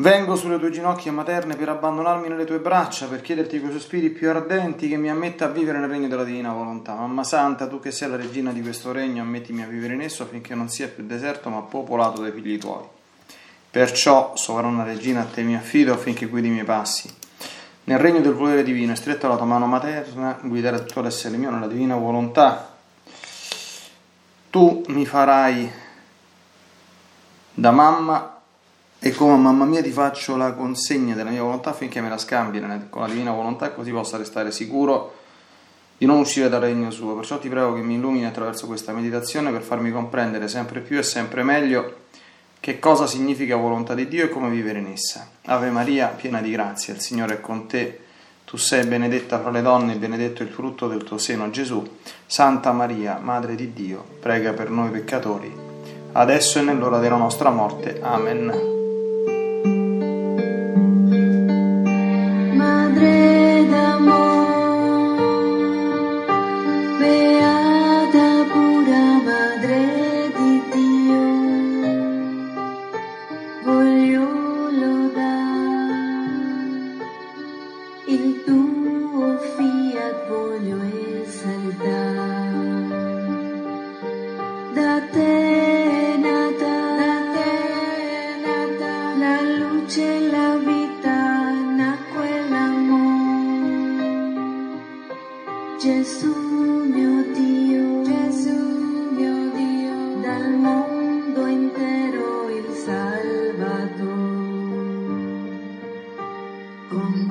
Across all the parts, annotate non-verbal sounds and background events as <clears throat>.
Vengo sulle tue ginocchia materne per abbandonarmi nelle tue braccia, per chiederti con i sospiri più ardenti che mi ammetta a vivere nel regno della divina volontà. Mamma Santa, tu che sei la regina di questo regno, ammettimi a vivere in esso affinché non sia più deserto ma popolato dai figli tuoi. Perciò, sovrana regina, a te mi affido affinché guidi i miei passi. Nel regno del volere divino, stretto alla tua mano materna, guidare tutto l'essere mio nella divina volontà. Tu mi farai da mamma e come mamma mia ti faccio la consegna della mia volontà affinché me la scambi con la divina volontà così possa restare sicuro di non uscire dal regno suo. Perciò ti prego che mi illumini attraverso questa meditazione per farmi comprendere sempre più e sempre meglio che cosa significa volontà di Dio e come vivere in essa. Ave Maria, piena di grazia, il Signore è con te. Tu sei benedetta fra le donne e benedetto il frutto del tuo seno, Gesù. Santa Maria, Madre di Dio, prega per noi peccatori, adesso e nell'ora della nostra morte. Amen. sangre de amor. Dal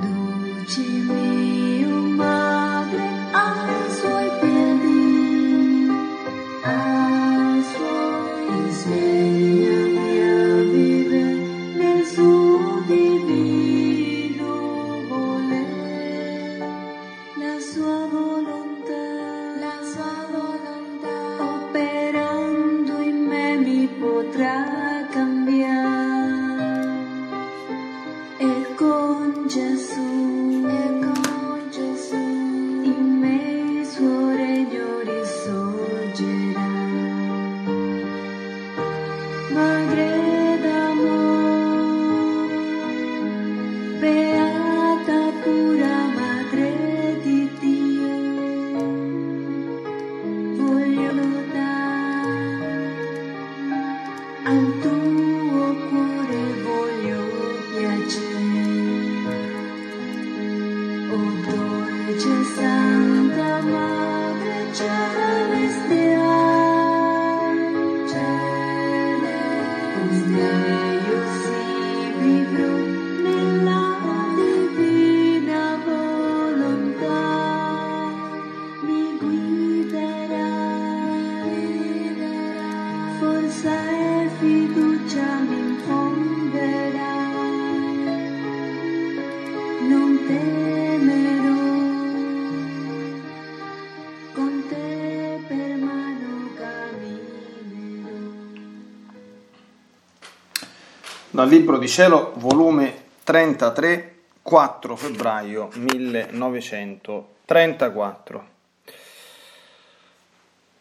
Libro di Cielo, volume 33, 4 febbraio 1934.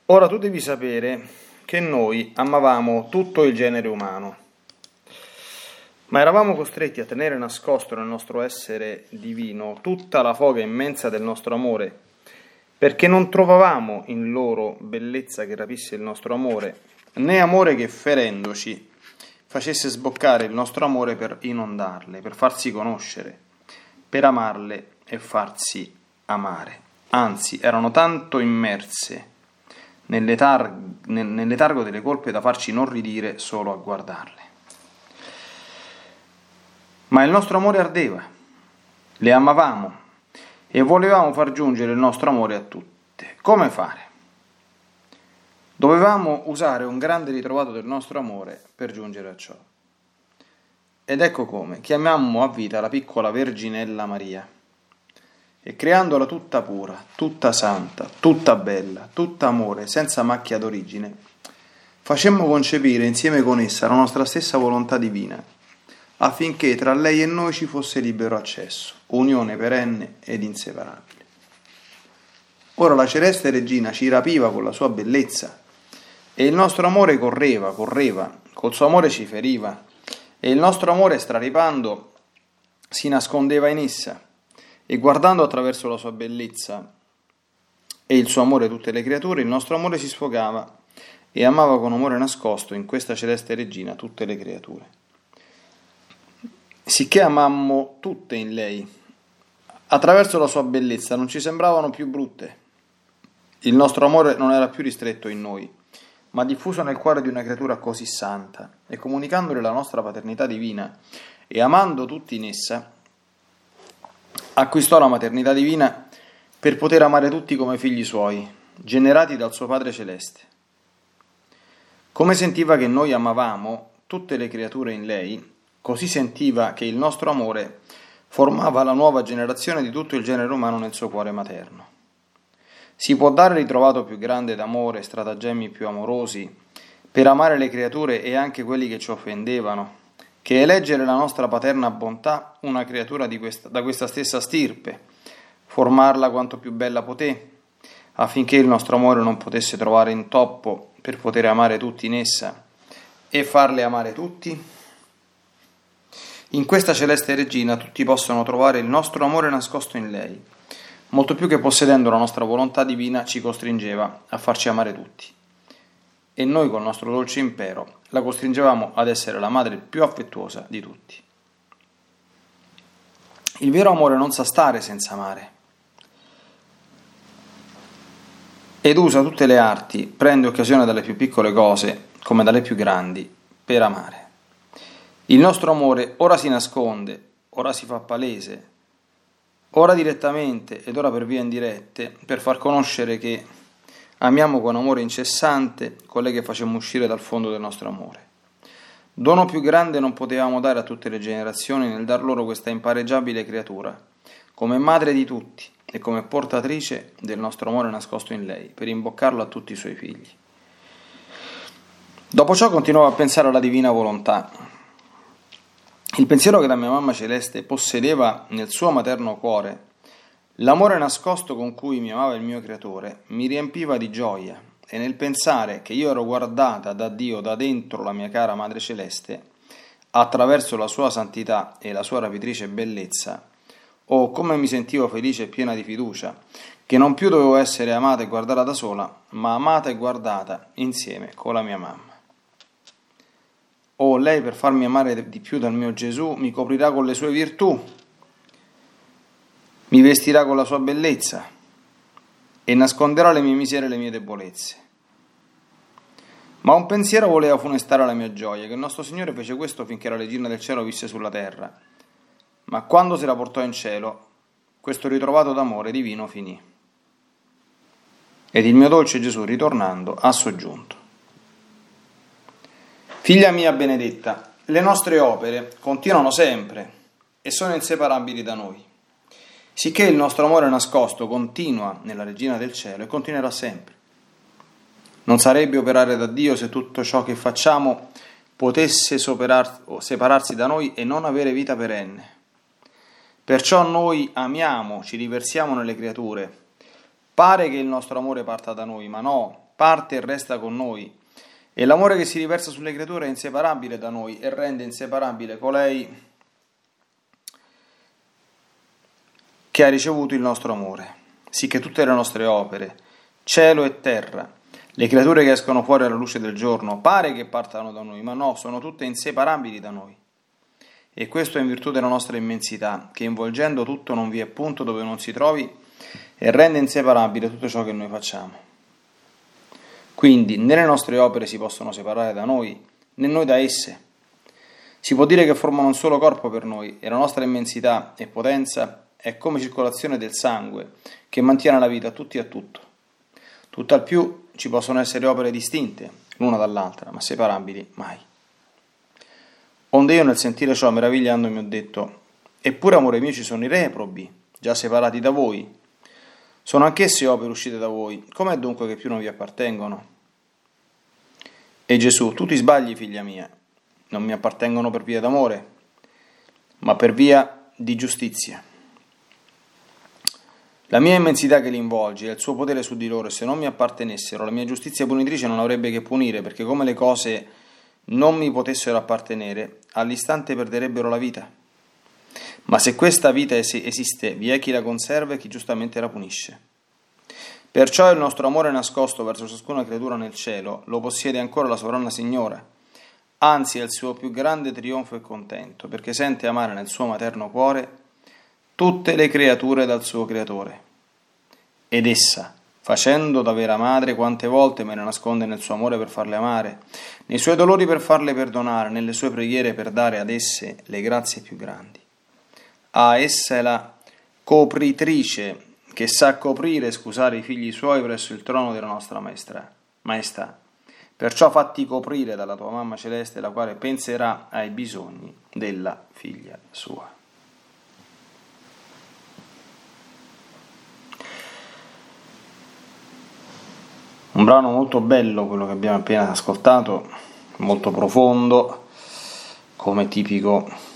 Ora tu devi sapere che noi amavamo tutto il genere umano, ma eravamo costretti a tenere nascosto nel nostro essere divino tutta la foga immensa del nostro amore, perché non trovavamo in loro bellezza che rapisse il nostro amore, né amore che ferendoci facesse sboccare il nostro amore per inondarle, per farsi conoscere, per amarle e farsi amare. Anzi, erano tanto immerse nel, letar- nel letargo delle colpe da farci non ridire solo a guardarle. Ma il nostro amore ardeva, le amavamo e volevamo far giungere il nostro amore a tutte. Come fare? Dovevamo usare un grande ritrovato del nostro amore per giungere a ciò. Ed ecco come chiamammo a vita la piccola Verginella Maria e creandola tutta pura, tutta santa, tutta bella, tutta amore, senza macchia d'origine, facemmo concepire insieme con essa la nostra stessa volontà divina, affinché tra lei e noi ci fosse libero accesso, unione perenne ed inseparabile. Ora la celeste regina ci rapiva con la sua bellezza e il nostro amore correva, correva, col suo amore ci feriva e il nostro amore straripando si nascondeva in essa e guardando attraverso la sua bellezza e il suo amore tutte le creature, il nostro amore si sfogava e amava con amore nascosto in questa celeste regina tutte le creature. Sicché amammo tutte in lei. Attraverso la sua bellezza non ci sembravano più brutte, il nostro amore non era più ristretto in noi, ma diffuso nel cuore di una creatura così santa, e comunicandole la nostra paternità divina e amando tutti in essa, acquistò la maternità divina per poter amare tutti come figli suoi, generati dal suo Padre Celeste. Come sentiva che noi amavamo tutte le creature in lei, così sentiva che il nostro amore formava la nuova generazione di tutto il genere umano nel suo cuore materno. Si può dare ritrovato più grande d'amore, stratagemmi più amorosi, per amare le creature e anche quelli che ci offendevano, che eleggere la nostra paterna bontà una creatura questa, da questa stessa stirpe, formarla quanto più bella poté, affinché il nostro amore non potesse trovare intoppo per poter amare tutti in essa e farle amare tutti? In questa celeste regina tutti possono trovare il nostro amore nascosto in lei molto più che possedendo la nostra volontà divina ci costringeva a farci amare tutti. E noi col nostro dolce impero la costringevamo ad essere la madre più affettuosa di tutti. Il vero amore non sa stare senza amare. Ed usa tutte le arti, prende occasione dalle più piccole cose come dalle più grandi, per amare. Il nostro amore ora si nasconde, ora si fa palese, ora direttamente ed ora per via indirette, per far conoscere che amiamo con amore incessante colei che facciamo uscire dal fondo del nostro amore. Dono più grande non potevamo dare a tutte le generazioni nel dar loro questa impareggiabile creatura, come madre di tutti e come portatrice del nostro amore nascosto in lei, per imboccarlo a tutti i suoi figli. Dopo ciò continuavo a pensare alla divina volontà, il pensiero che la mia mamma celeste possedeva nel suo materno cuore, l'amore nascosto con cui mi amava il mio creatore, mi riempiva di gioia e nel pensare che io ero guardata da Dio da dentro la mia cara Madre Celeste, attraverso la sua santità e la sua rapitrice bellezza, oh come mi sentivo felice e piena di fiducia, che non più dovevo essere amata e guardata da sola, ma amata e guardata insieme con la mia mamma. Oh, lei per farmi amare di più dal mio Gesù mi coprirà con le sue virtù, mi vestirà con la sua bellezza e nasconderà le mie miserie e le mie debolezze. Ma un pensiero voleva funestare la mia gioia, che il nostro Signore fece questo finché la regina del cielo visse sulla terra. Ma quando se la portò in cielo, questo ritrovato d'amore divino finì. Ed il mio dolce Gesù, ritornando, ha soggiunto. Figlia mia benedetta, le nostre opere continuano sempre e sono inseparabili da noi, sicché il nostro amore nascosto continua nella Regina del Cielo e continuerà sempre. Non sarebbe operare da Dio se tutto ciò che facciamo potesse separarsi da noi e non avere vita perenne. Perciò noi amiamo, ci riversiamo nelle creature. Pare che il nostro amore parta da noi, ma no, parte e resta con noi e l'amore che si riversa sulle creature è inseparabile da noi e rende inseparabile colei che ha ricevuto il nostro amore, sì che tutte le nostre opere, cielo e terra, le creature che escono fuori alla luce del giorno, pare che partano da noi, ma no, sono tutte inseparabili da noi. E questo è in virtù della nostra immensità, che involgendo tutto non vi è punto dove non si trovi e rende inseparabile tutto ciò che noi facciamo. Quindi né le nostre opere si possono separare da noi, né noi da esse. Si può dire che formano un solo corpo per noi e la nostra immensità e potenza è come circolazione del sangue che mantiene la vita a tutti e a tutto. Tutt'al più ci possono essere opere distinte l'una dall'altra, ma separabili mai. Onde io nel sentire ciò meravigliandomi ho detto, eppure amore mio ci sono i reprobi, già separati da voi. Sono anch'esse opere uscite da voi. Com'è dunque che più non vi appartengono? E Gesù, tu ti sbagli, figlia mia, non mi appartengono per via d'amore, ma per via di giustizia. La mia immensità che li involge e il suo potere su di loro, se non mi appartenessero, la mia giustizia punitrice non avrebbe che punire, perché come le cose non mi potessero appartenere, all'istante perderebbero la vita. Ma se questa vita esiste, vi è chi la conserva e chi giustamente la punisce. Perciò il nostro amore nascosto verso ciascuna creatura nel cielo lo possiede ancora la sovrana Signora, anzi è il suo più grande trionfo e contento, perché sente amare nel suo materno cuore tutte le creature dal suo creatore. Ed essa, facendo da vera madre, quante volte me ne nasconde nel suo amore per farle amare, nei suoi dolori per farle perdonare, nelle sue preghiere per dare ad esse le grazie più grandi. Ah, essa è la copritrice che sa coprire e scusare i figli suoi presso il trono della nostra maestra, maestà. Perciò fatti coprire dalla tua mamma celeste, la quale penserà ai bisogni della figlia sua. Un brano molto bello quello che abbiamo appena ascoltato, molto profondo, come tipico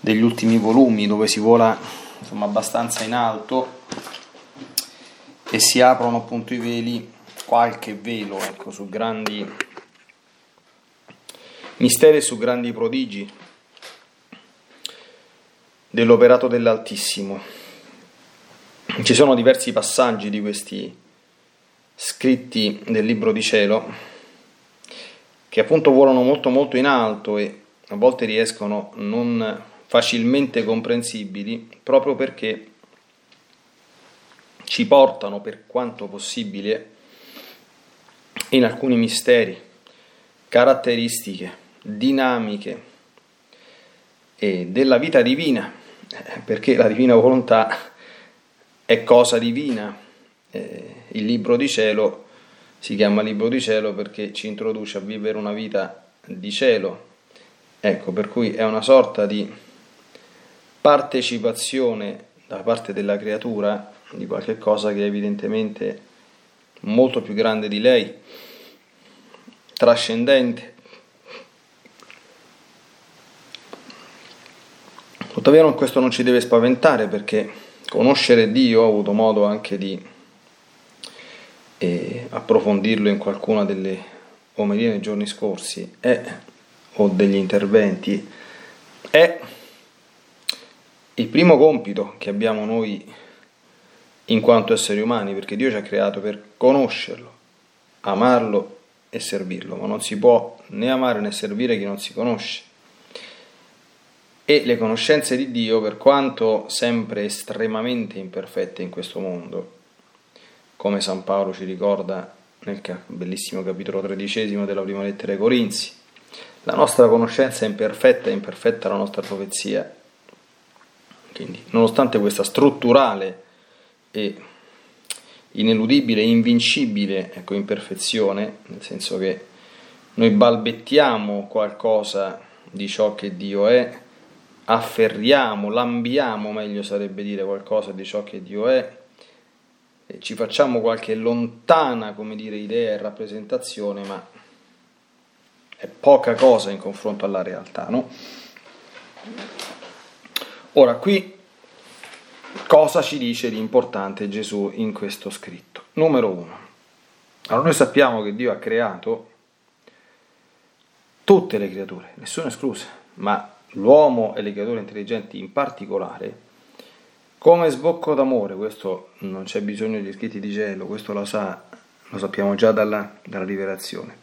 degli ultimi volumi dove si vola insomma, abbastanza in alto e si aprono appunto i veli, qualche velo ecco, su grandi misteri e su grandi prodigi dell'operato dell'Altissimo. Ci sono diversi passaggi di questi scritti del libro di cielo che appunto volano molto molto in alto e a volte riescono non facilmente comprensibili proprio perché ci portano per quanto possibile in alcuni misteri, caratteristiche, dinamiche della vita divina, eh, perché la divina volontà è cosa divina eh, il libro di cielo si chiama libro di cielo perché ci introduce a vivere una vita di cielo. Ecco, per cui è una sorta di partecipazione da parte della creatura di qualche cosa che è evidentemente molto più grande di lei, trascendente. Tuttavia questo non ci deve spaventare perché conoscere Dio, ho avuto modo anche di e approfondirlo in qualcuna delle omelie nei giorni scorsi è, o degli interventi è il primo compito che abbiamo noi in quanto esseri umani, perché Dio ci ha creato per conoscerlo, amarlo e servirlo, ma non si può né amare né servire chi non si conosce. E le conoscenze di Dio, per quanto sempre estremamente imperfette in questo mondo, come San Paolo ci ricorda nel bellissimo capitolo tredicesimo della prima lettera ai Corinzi. La nostra conoscenza è imperfetta, è imperfetta la nostra profezia. Quindi, nonostante questa strutturale e ineludibile, invincibile ecco, imperfezione, nel senso che noi balbettiamo qualcosa di ciò che Dio è, afferriamo, lambiamo, meglio sarebbe dire, qualcosa di ciò che Dio è, ci facciamo qualche lontana, come dire, idea e rappresentazione, ma è poca cosa in confronto alla realtà, no? Ora, qui cosa ci dice di importante Gesù in questo scritto? Numero uno. Allora noi sappiamo che Dio ha creato tutte le creature, nessuna esclusa, ma l'uomo e le creature intelligenti in particolare come sbocco d'amore, questo non c'è bisogno di scritti di cielo, questo lo, sa, lo sappiamo già dalla, dalla rivelazione.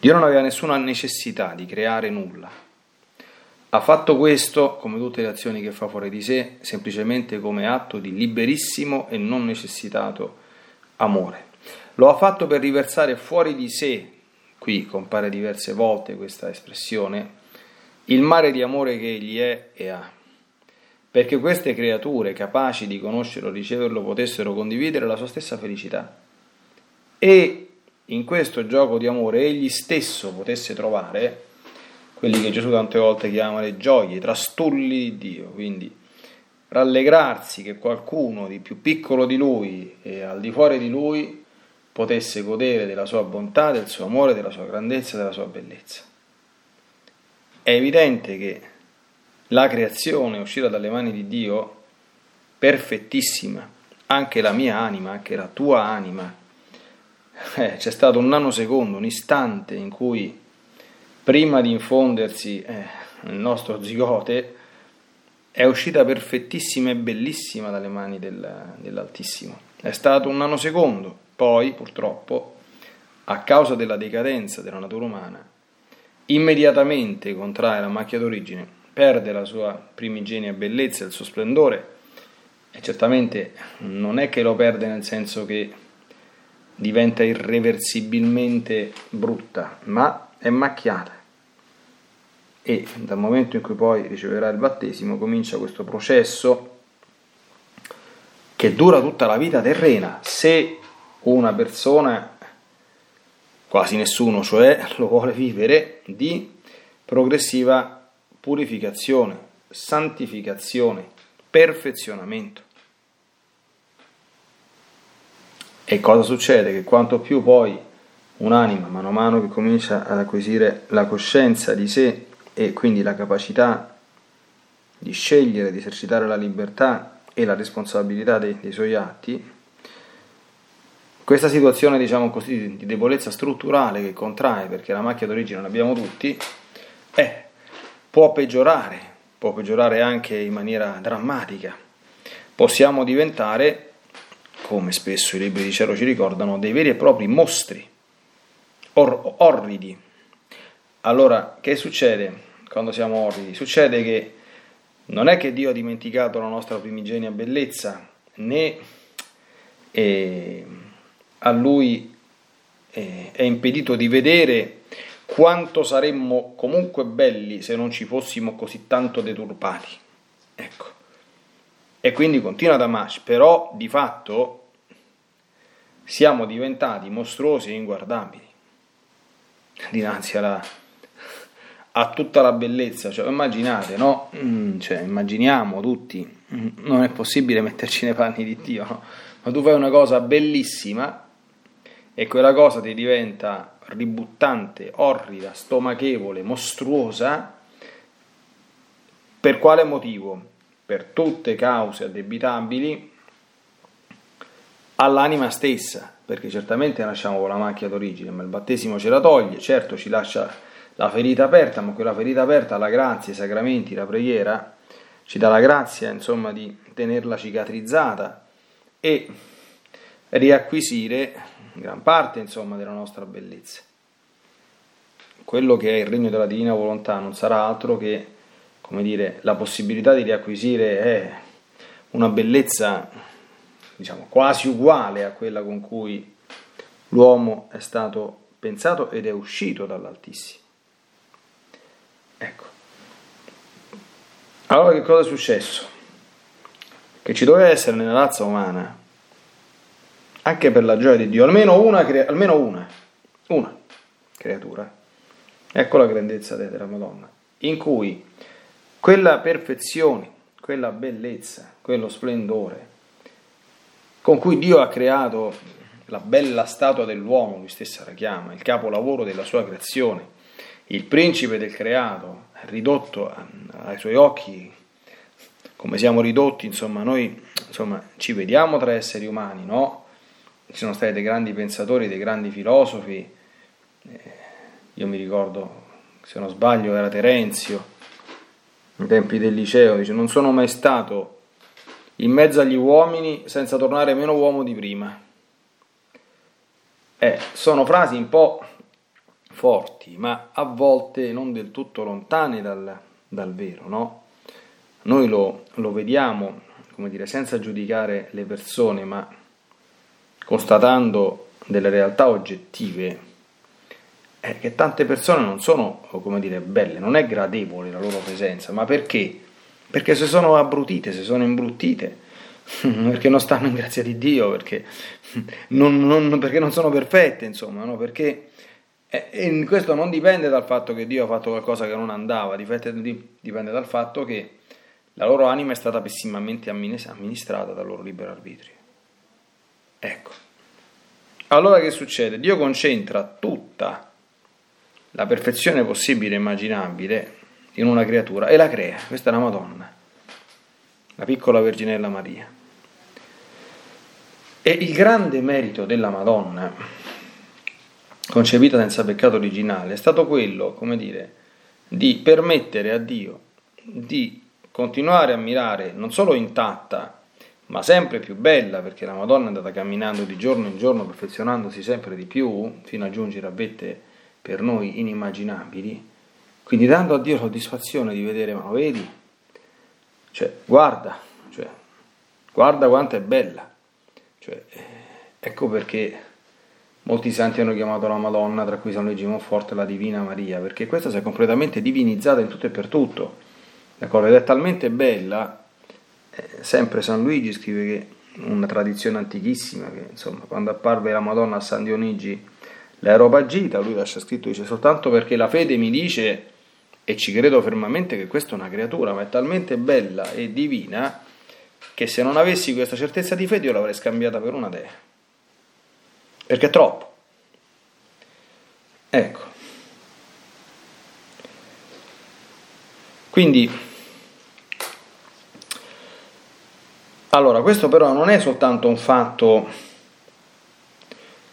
Dio non aveva nessuna necessità di creare nulla. Ha fatto questo, come tutte le azioni che fa fuori di sé, semplicemente come atto di liberissimo e non necessitato amore. Lo ha fatto per riversare fuori di sé, qui compare diverse volte questa espressione, il mare di amore che egli è e ha perché queste creature capaci di conoscerlo, riceverlo, potessero condividere la sua stessa felicità. E in questo gioco di amore egli stesso potesse trovare quelli che Gesù tante volte chiama le gioie, i trastulli di Dio, quindi rallegrarsi che qualcuno di più piccolo di lui e al di fuori di lui potesse godere della sua bontà, del suo amore, della sua grandezza, della sua bellezza. È evidente che la creazione uscita dalle mani di Dio, perfettissima, anche la mia anima, anche la tua anima, <laughs> eh, c'è stato un nanosecondo, un istante in cui prima di infondersi eh, nel nostro zigote è uscita perfettissima e bellissima dalle mani del, dell'Altissimo. È stato un nanosecondo, poi purtroppo, a causa della decadenza della natura umana, immediatamente contrae la macchia d'origine, perde la sua primigenia bellezza il suo splendore, e certamente non è che lo perde nel senso che diventa irreversibilmente brutta, ma è macchiata. E dal momento in cui poi riceverà il battesimo comincia questo processo che dura tutta la vita terrena. Se una persona, quasi nessuno cioè, <laughs> lo vuole vivere, di progressiva purificazione, santificazione, perfezionamento. E cosa succede? Che quanto più poi un'anima, mano a mano che comincia ad acquisire la coscienza di sé e quindi la capacità di scegliere, di esercitare la libertà e la responsabilità dei, dei suoi atti, questa situazione diciamo così, di debolezza strutturale che contrae, perché la macchia d'origine l'abbiamo tutti, eh, può peggiorare, può peggiorare anche in maniera drammatica. Possiamo diventare come spesso i libri di cielo ci ricordano, dei veri e propri mostri, or- orridi. Allora, che succede quando siamo orridi? Succede che non è che Dio ha dimenticato la nostra primigenia bellezza, né eh, a Lui eh, è impedito di vedere quanto saremmo comunque belli se non ci fossimo così tanto deturpati. Ecco. E quindi continua Damash, però di fatto siamo diventati mostruosi e inguardabili dinanzi alla, a tutta la bellezza. Cioè, immaginate, no? Mm, cioè, immaginiamo tutti, mm, non è possibile metterci nei panni di Dio, no? ma tu fai una cosa bellissima e quella cosa ti diventa ributtante, orrida, stomachevole, mostruosa. Per quale motivo? per tutte cause addebitabili all'anima stessa, perché certamente nasciamo con la macchia d'origine, ma il battesimo ce la toglie, certo ci lascia la ferita aperta, ma quella ferita aperta, la grazia, i sacramenti, la preghiera, ci dà la grazia, insomma, di tenerla cicatrizzata e riacquisire gran parte, insomma, della nostra bellezza. Quello che è il regno della divina volontà non sarà altro che come dire, la possibilità di riacquisire è una bellezza diciamo, quasi uguale a quella con cui l'uomo è stato pensato ed è uscito dall'Altissimo. Ecco. Allora che cosa è successo? Che ci doveva essere nella razza umana, anche per la gioia di Dio, almeno una, almeno una, una creatura. Ecco la grandezza della Madonna, in cui quella perfezione, quella bellezza, quello splendore con cui Dio ha creato la bella statua dell'uomo, lui stesso la chiama, il capolavoro della sua creazione, il principe del creato, ridotto ai suoi occhi, come siamo ridotti, insomma, noi insomma, ci vediamo tra esseri umani, no? Ci sono stati dei grandi pensatori, dei grandi filosofi, eh, io mi ricordo, se non sbaglio, era Terenzio, ai tempi del liceo, dice non sono mai stato in mezzo agli uomini senza tornare meno uomo di prima. Eh, sono frasi un po' forti, ma a volte non del tutto lontane dal, dal vero, no? Noi lo, lo vediamo, come dire, senza giudicare le persone, ma constatando delle realtà oggettive è che tante persone non sono, come dire, belle, non è gradevole la loro presenza, ma perché? Perché se sono abbrutite, se sono imbruttite, <laughs> perché non stanno in grazia di Dio, perché <laughs> non, non, perché non sono perfette, insomma, no? perché e questo non dipende dal fatto che Dio ha fatto qualcosa che non andava, dipende dal fatto che la loro anima è stata pessimamente amministrata dal loro libero arbitrio. Ecco. Allora che succede? Dio concentra tutta la perfezione possibile e immaginabile in una creatura e la crea. Questa è la Madonna, la piccola Verginella Maria. E il grande merito della Madonna, concepita senza peccato originale, è stato quello, come dire, di permettere a Dio di continuare a mirare non solo intatta, ma sempre più bella, perché la Madonna è andata camminando di giorno in giorno, perfezionandosi sempre di più, fino a giungere a vette per noi inimmaginabili, quindi dando a Dio soddisfazione di vedere, ma vedi, cioè, guarda, cioè, guarda quanto è bella, cioè, ecco perché molti santi hanno chiamato la Madonna, tra cui San Luigi Monforte, la Divina Maria, perché questa si è completamente divinizzata in tutto e per tutto, d'accordo? Ed è talmente bella, eh, sempre San Luigi scrive che una tradizione antichissima, che insomma, quando apparve la Madonna a San Dionigi, l'aeropagita, lui lascia scritto, dice soltanto perché la fede mi dice, e ci credo fermamente, che questa è una creatura, ma è talmente bella e divina, che se non avessi questa certezza di fede io l'avrei scambiata per una dea. Perché è troppo. Ecco. Quindi, allora, questo però non è soltanto un fatto,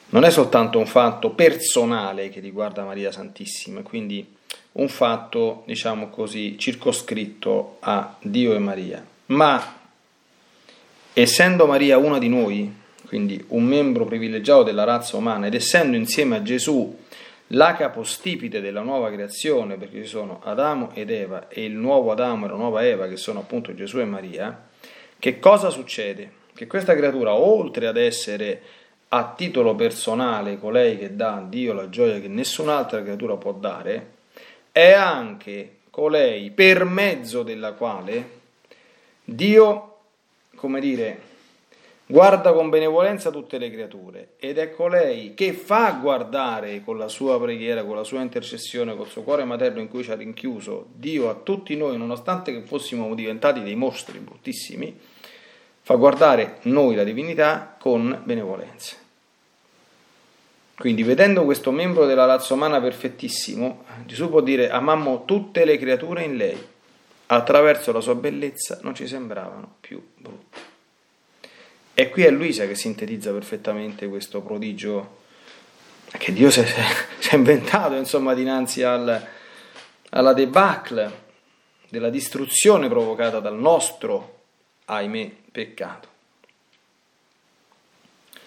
non è soltanto un fatto personale che riguarda Maria Santissima, quindi un fatto, diciamo così, circoscritto a Dio e Maria, ma essendo Maria una di noi, quindi un membro privilegiato della razza umana, ed essendo insieme a Gesù la capostipite della nuova creazione, perché ci sono Adamo ed Eva e il nuovo Adamo e la nuova Eva, che sono appunto Gesù e Maria, che cosa succede? Che questa creatura, oltre ad essere a titolo personale colei che dà a Dio la gioia che nessun'altra creatura può dare, è anche colei per mezzo della quale Dio, come dire, guarda con benevolenza tutte le creature ed è colei che fa guardare con la sua preghiera, con la sua intercessione, col suo cuore materno in cui ci ha rinchiuso Dio a tutti noi, nonostante che fossimo diventati dei mostri bruttissimi, fa guardare noi la divinità con benevolenza. Quindi vedendo questo membro della razza umana perfettissimo, Gesù può dire amammo tutte le creature in lei, attraverso la sua bellezza non ci sembravano più brutte. E qui è Luisa che sintetizza perfettamente questo prodigio che Dio <laughs> si è, inventato, insomma, dinanzi al, alla debacle della distruzione provocata dal nostro, ahimè, peccato.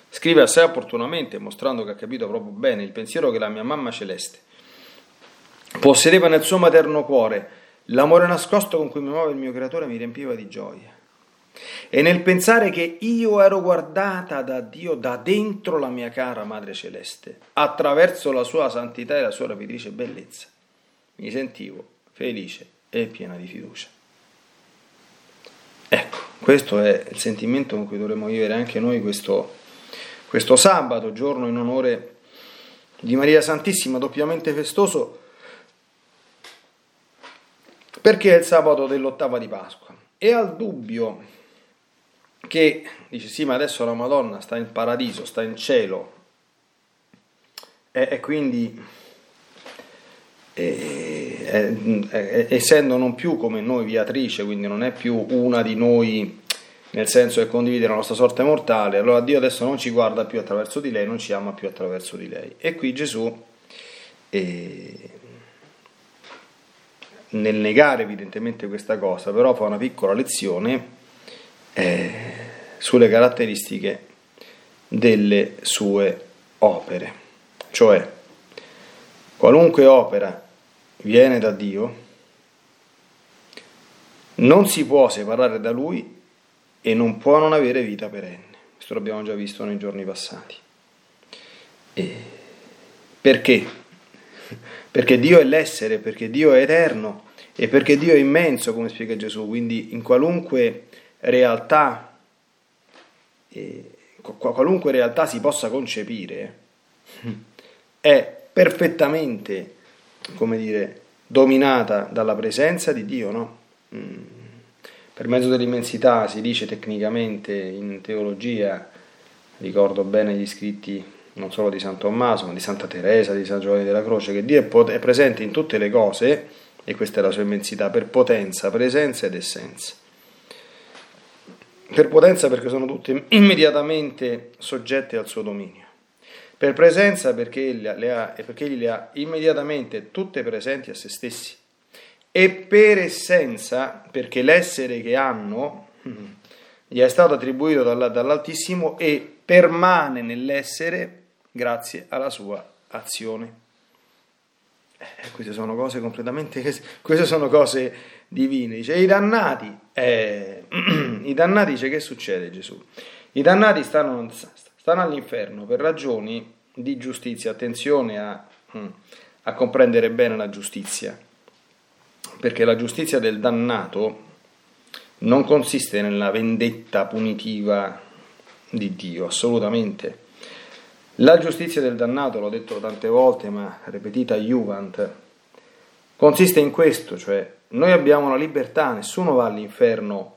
Scrive assai opportunamente, mostrando che ha capito proprio bene il pensiero che la mia mamma celeste possedeva nel suo materno cuore, l'amore nascosto con cui mi muove il mio creatore mi riempiva di gioia e nel pensare che io ero guardata da Dio da dentro la mia cara Madre Celeste, attraverso la sua santità e la sua rapitrice bellezza, mi sentivo felice e piena di fiducia. Ecco, questo è il sentimento con cui dovremmo vivere anche noi questo, questo sabato, giorno in onore di Maria Santissima, doppiamente festoso, perché è il sabato dell'ottava di Pasqua. E al dubbio che dice sì ma adesso la Madonna sta in paradiso, sta in cielo e, e quindi e, e, essendo non più come noi viatrice, quindi non è più una di noi nel senso che condivide la nostra sorte mortale, allora Dio adesso non ci guarda più attraverso di lei, non ci ama più attraverso di lei. E qui Gesù, eh, nel negare evidentemente questa cosa, però fa una piccola lezione eh, sulle caratteristiche delle sue opere. Cioè, qualunque opera viene da Dio, non si può separare da Lui e non può non avere vita perenne. Questo l'abbiamo già visto nei giorni passati. E perché? Perché Dio è l'essere, perché Dio è eterno e perché Dio è immenso, come spiega Gesù, quindi in qualunque realtà, eh, qualunque realtà si possa concepire, è perfettamente, come dire, dominata dalla presenza di Dio, no? Mm. per mezzo dell'immensità si dice tecnicamente in teologia, ricordo bene gli scritti non solo di San Tommaso, ma di Santa Teresa, di San Giovanni della Croce, che Dio è presente in tutte le cose, e questa è la sua immensità, per potenza, presenza ed essenza. Per potenza perché sono tutte immediatamente soggette al suo dominio. Per presenza perché, le ha, perché egli le ha immediatamente tutte presenti a se stessi e per essenza, perché l'essere che hanno <clears throat> gli è stato attribuito dall'Altissimo e permane nell'essere grazie alla sua azione. Eh, queste sono cose completamente, <laughs> queste sono cose divine. Dice, i dannati, eh, <clears throat> i dannati, dice, che succede Gesù? I dannati stanno, stanno all'inferno per ragioni di giustizia, attenzione a, a comprendere bene la giustizia perché la giustizia del dannato non consiste nella vendetta punitiva di Dio, assolutamente. La giustizia del dannato, l'ho detto tante volte, ma ripetita Juvent, consiste in questo, cioè noi abbiamo la libertà, nessuno va all'inferno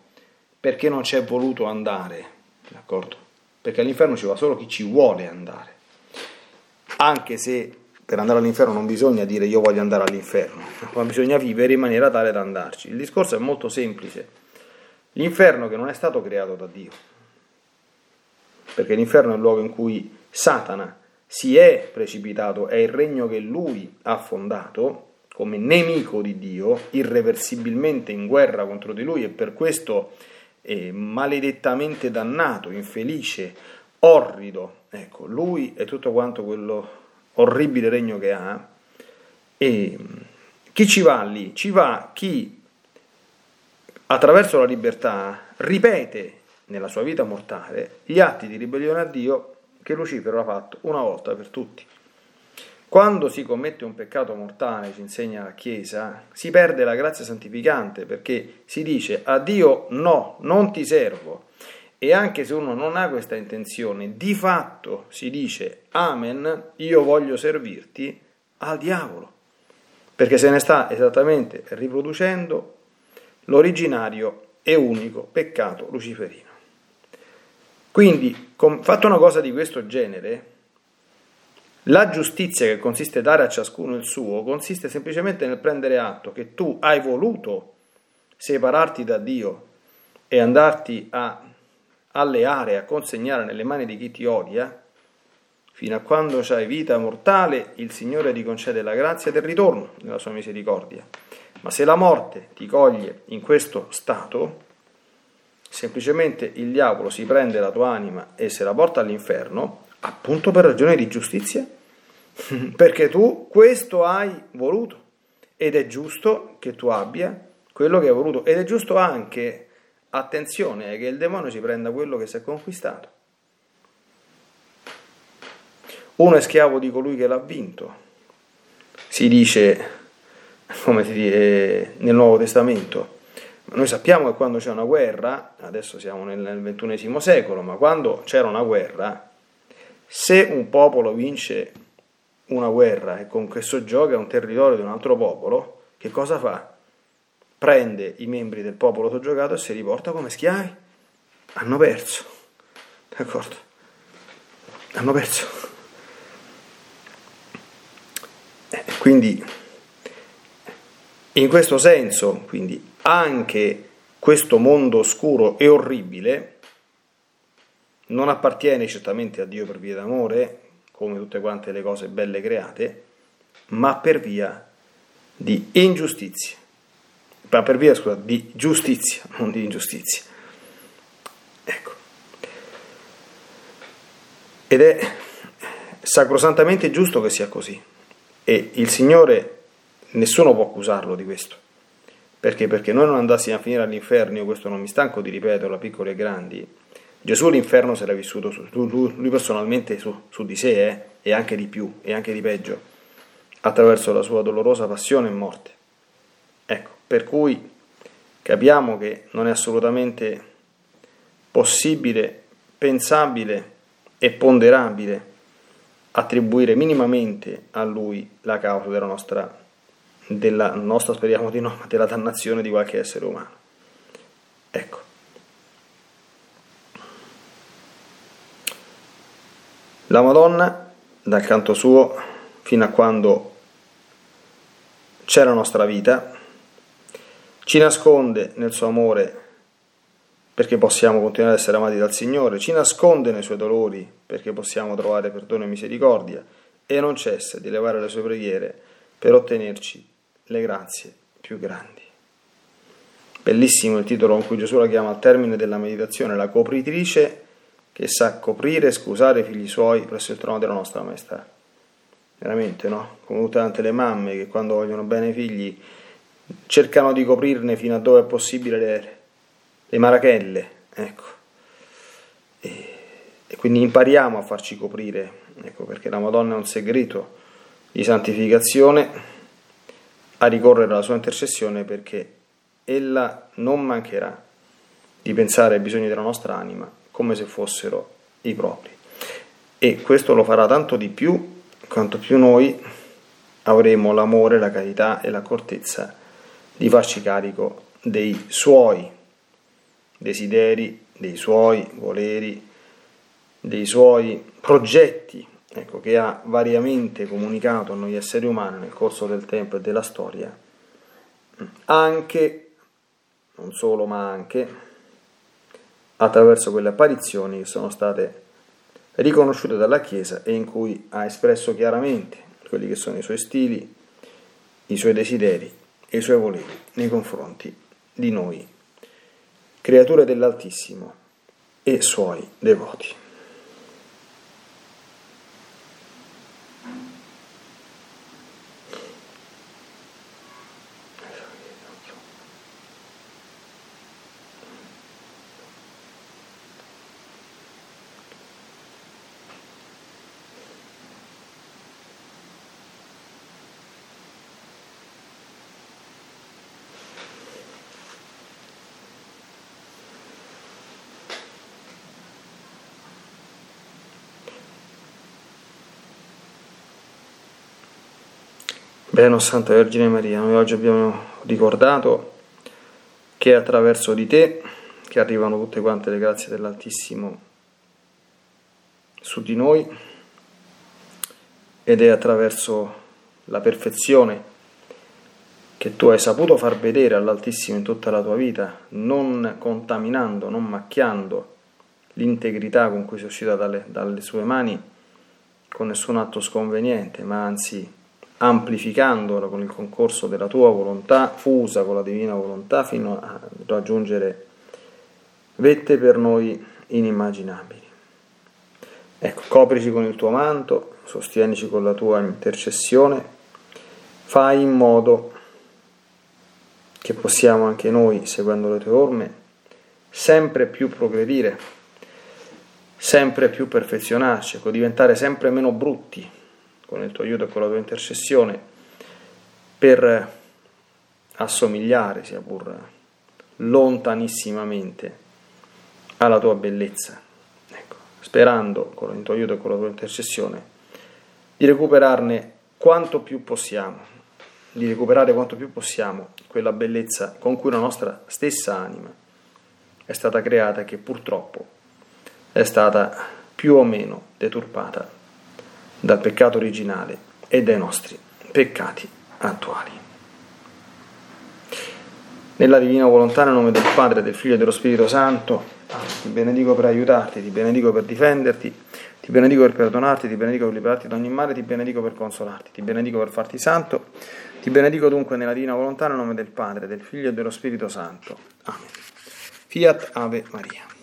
perché non ci è voluto andare, d'accordo? Perché all'inferno ci va solo chi ci vuole andare. Anche se per andare all'inferno non bisogna dire io voglio andare all'inferno, <laughs> ma bisogna vivere in maniera tale da andarci. Il discorso è molto semplice. L'inferno che non è stato creato da Dio, perché l'inferno è il luogo in cui Satana si è precipitato, è il regno che lui ha fondato come nemico di Dio, irreversibilmente in guerra contro di lui e per questo è maledettamente dannato, infelice, orrido. Ecco, lui è tutto quanto quello orribile regno che ha, e chi ci va lì? Ci va chi attraverso la libertà ripete nella sua vita mortale gli atti di ribellione a Dio che Lucifero ha fatto una volta per tutti. Quando si commette un peccato mortale, ci insegna la Chiesa, si perde la grazia santificante perché si dice a Dio no, non ti servo, e anche se uno non ha questa intenzione, di fatto si dice Amen, io voglio servirti al diavolo, perché se ne sta esattamente riproducendo l'originario e unico peccato luciferino. Quindi, fatto una cosa di questo genere, la giustizia che consiste dare a ciascuno il suo, consiste semplicemente nel prendere atto che tu hai voluto separarti da Dio e andarti a alleare, a consegnare nelle mani di chi ti odia, fino a quando c'hai vita mortale, il Signore ti concede la grazia del ritorno nella sua misericordia. Ma se la morte ti coglie in questo stato, semplicemente il diavolo si prende la tua anima e se la porta all'inferno, appunto per ragione di giustizia, <laughs> perché tu questo hai voluto ed è giusto che tu abbia quello che hai voluto ed è giusto anche attenzione è che il demonio si prenda quello che si è conquistato. Uno è schiavo di colui che l'ha vinto, si dice, <laughs> come si dice nel Nuovo Testamento. Noi sappiamo che quando c'è una guerra, adesso siamo nel ventunesimo secolo, ma quando c'era una guerra, se un popolo vince una guerra e con questo gioca un territorio di un altro popolo, che cosa fa? prende i membri del popolo soggiogato e si riporta come schiavi. Hanno perso. D'accordo? Hanno perso. Eh, quindi, in questo senso, quindi, anche questo mondo oscuro e orribile non appartiene certamente a Dio per via d'amore, come tutte quante le cose belle create, ma per via di ingiustizia ma per via scusa, di giustizia, non di ingiustizia. Ecco. Ed è sacrosantamente giusto che sia così. E il Signore, nessuno può accusarlo di questo. Perché? Perché noi non andassimo a finire all'inferno, io questo non mi stanco di ripeterlo a piccoli e grandi, Gesù l'inferno se l'ha vissuto su, lui, personalmente su, su, di sé eh, e anche di più e anche di peggio, attraverso la sua dolorosa passione e morte. Ecco, per cui capiamo che non è assolutamente possibile, pensabile e ponderabile attribuire minimamente a lui la causa della nostra, della nostra speriamo di no, della dannazione di qualche essere umano. Ecco. La Madonna, dal canto suo, fino a quando c'è la nostra vita, ci nasconde nel suo amore perché possiamo continuare ad essere amati dal Signore, ci nasconde nei suoi dolori perché possiamo trovare perdono e misericordia e non cessa di elevare le sue preghiere per ottenerci le grazie più grandi. Bellissimo il titolo con cui Gesù la chiama al termine della meditazione, la copritrice che sa coprire e scusare i figli suoi presso il trono della nostra maestà. Veramente, no? Come tutte le mamme che quando vogliono bene ai figli cercano di coprirne fino a dove è possibile le, le marachelle, ecco. E, e, quindi impariamo a farci coprire, ecco, perché la Madonna è un segreto di santificazione, a ricorrere alla sua intercessione perché ella non mancherà di pensare ai bisogni della nostra anima come se fossero i propri. E questo lo farà tanto di più quanto più noi avremo l'amore, la carità e l'accortezza di farci carico dei suoi desideri, dei suoi voleri, dei suoi progetti, ecco, che ha variamente comunicato a noi esseri umani nel corso del tempo e della storia, anche, non solo ma anche, attraverso quelle apparizioni che sono state riconosciute dalla Chiesa e in cui ha espresso chiaramente quelli che sono i suoi stili, i suoi desideri e i suoi voleri nei confronti di noi, creature dell'Altissimo e suoi devoti. Bene, Santa Vergine Maria, noi oggi abbiamo ricordato che è attraverso di te che arrivano tutte quante le grazie dell'Altissimo su di noi ed è attraverso la perfezione che tu hai saputo far vedere all'Altissimo in tutta la tua vita, non contaminando, non macchiando l'integrità con cui sei uscita dalle, dalle sue mani con nessun atto sconveniente, ma anzi amplificandola con il concorso della tua volontà, fusa con la divina volontà, fino a raggiungere vette per noi inimmaginabili. Ecco, coprici con il tuo manto, sostienici con la tua intercessione, fai in modo che possiamo anche noi, seguendo le tue orme, sempre più progredire, sempre più perfezionarci, ecco, diventare sempre meno brutti con il tuo aiuto e con la tua intercessione, per assomigliare, sia pur lontanissimamente, alla tua bellezza. Ecco, sperando con il tuo aiuto e con la tua intercessione di recuperarne quanto più possiamo, di recuperare quanto più possiamo quella bellezza con cui la nostra stessa anima è stata creata e che purtroppo è stata più o meno deturpata dal peccato originale e dai nostri peccati attuali. Nella divina volontà, nel nome del Padre, del Figlio e dello Spirito Santo, ti benedico per aiutarti, ti benedico per difenderti, ti benedico per perdonarti, ti benedico per liberarti da ogni male, ti benedico per consolarti, ti benedico per farti santo, ti benedico dunque nella divina volontà, nel nome del Padre, del Figlio e dello Spirito Santo. Amen. Fiat Ave Maria.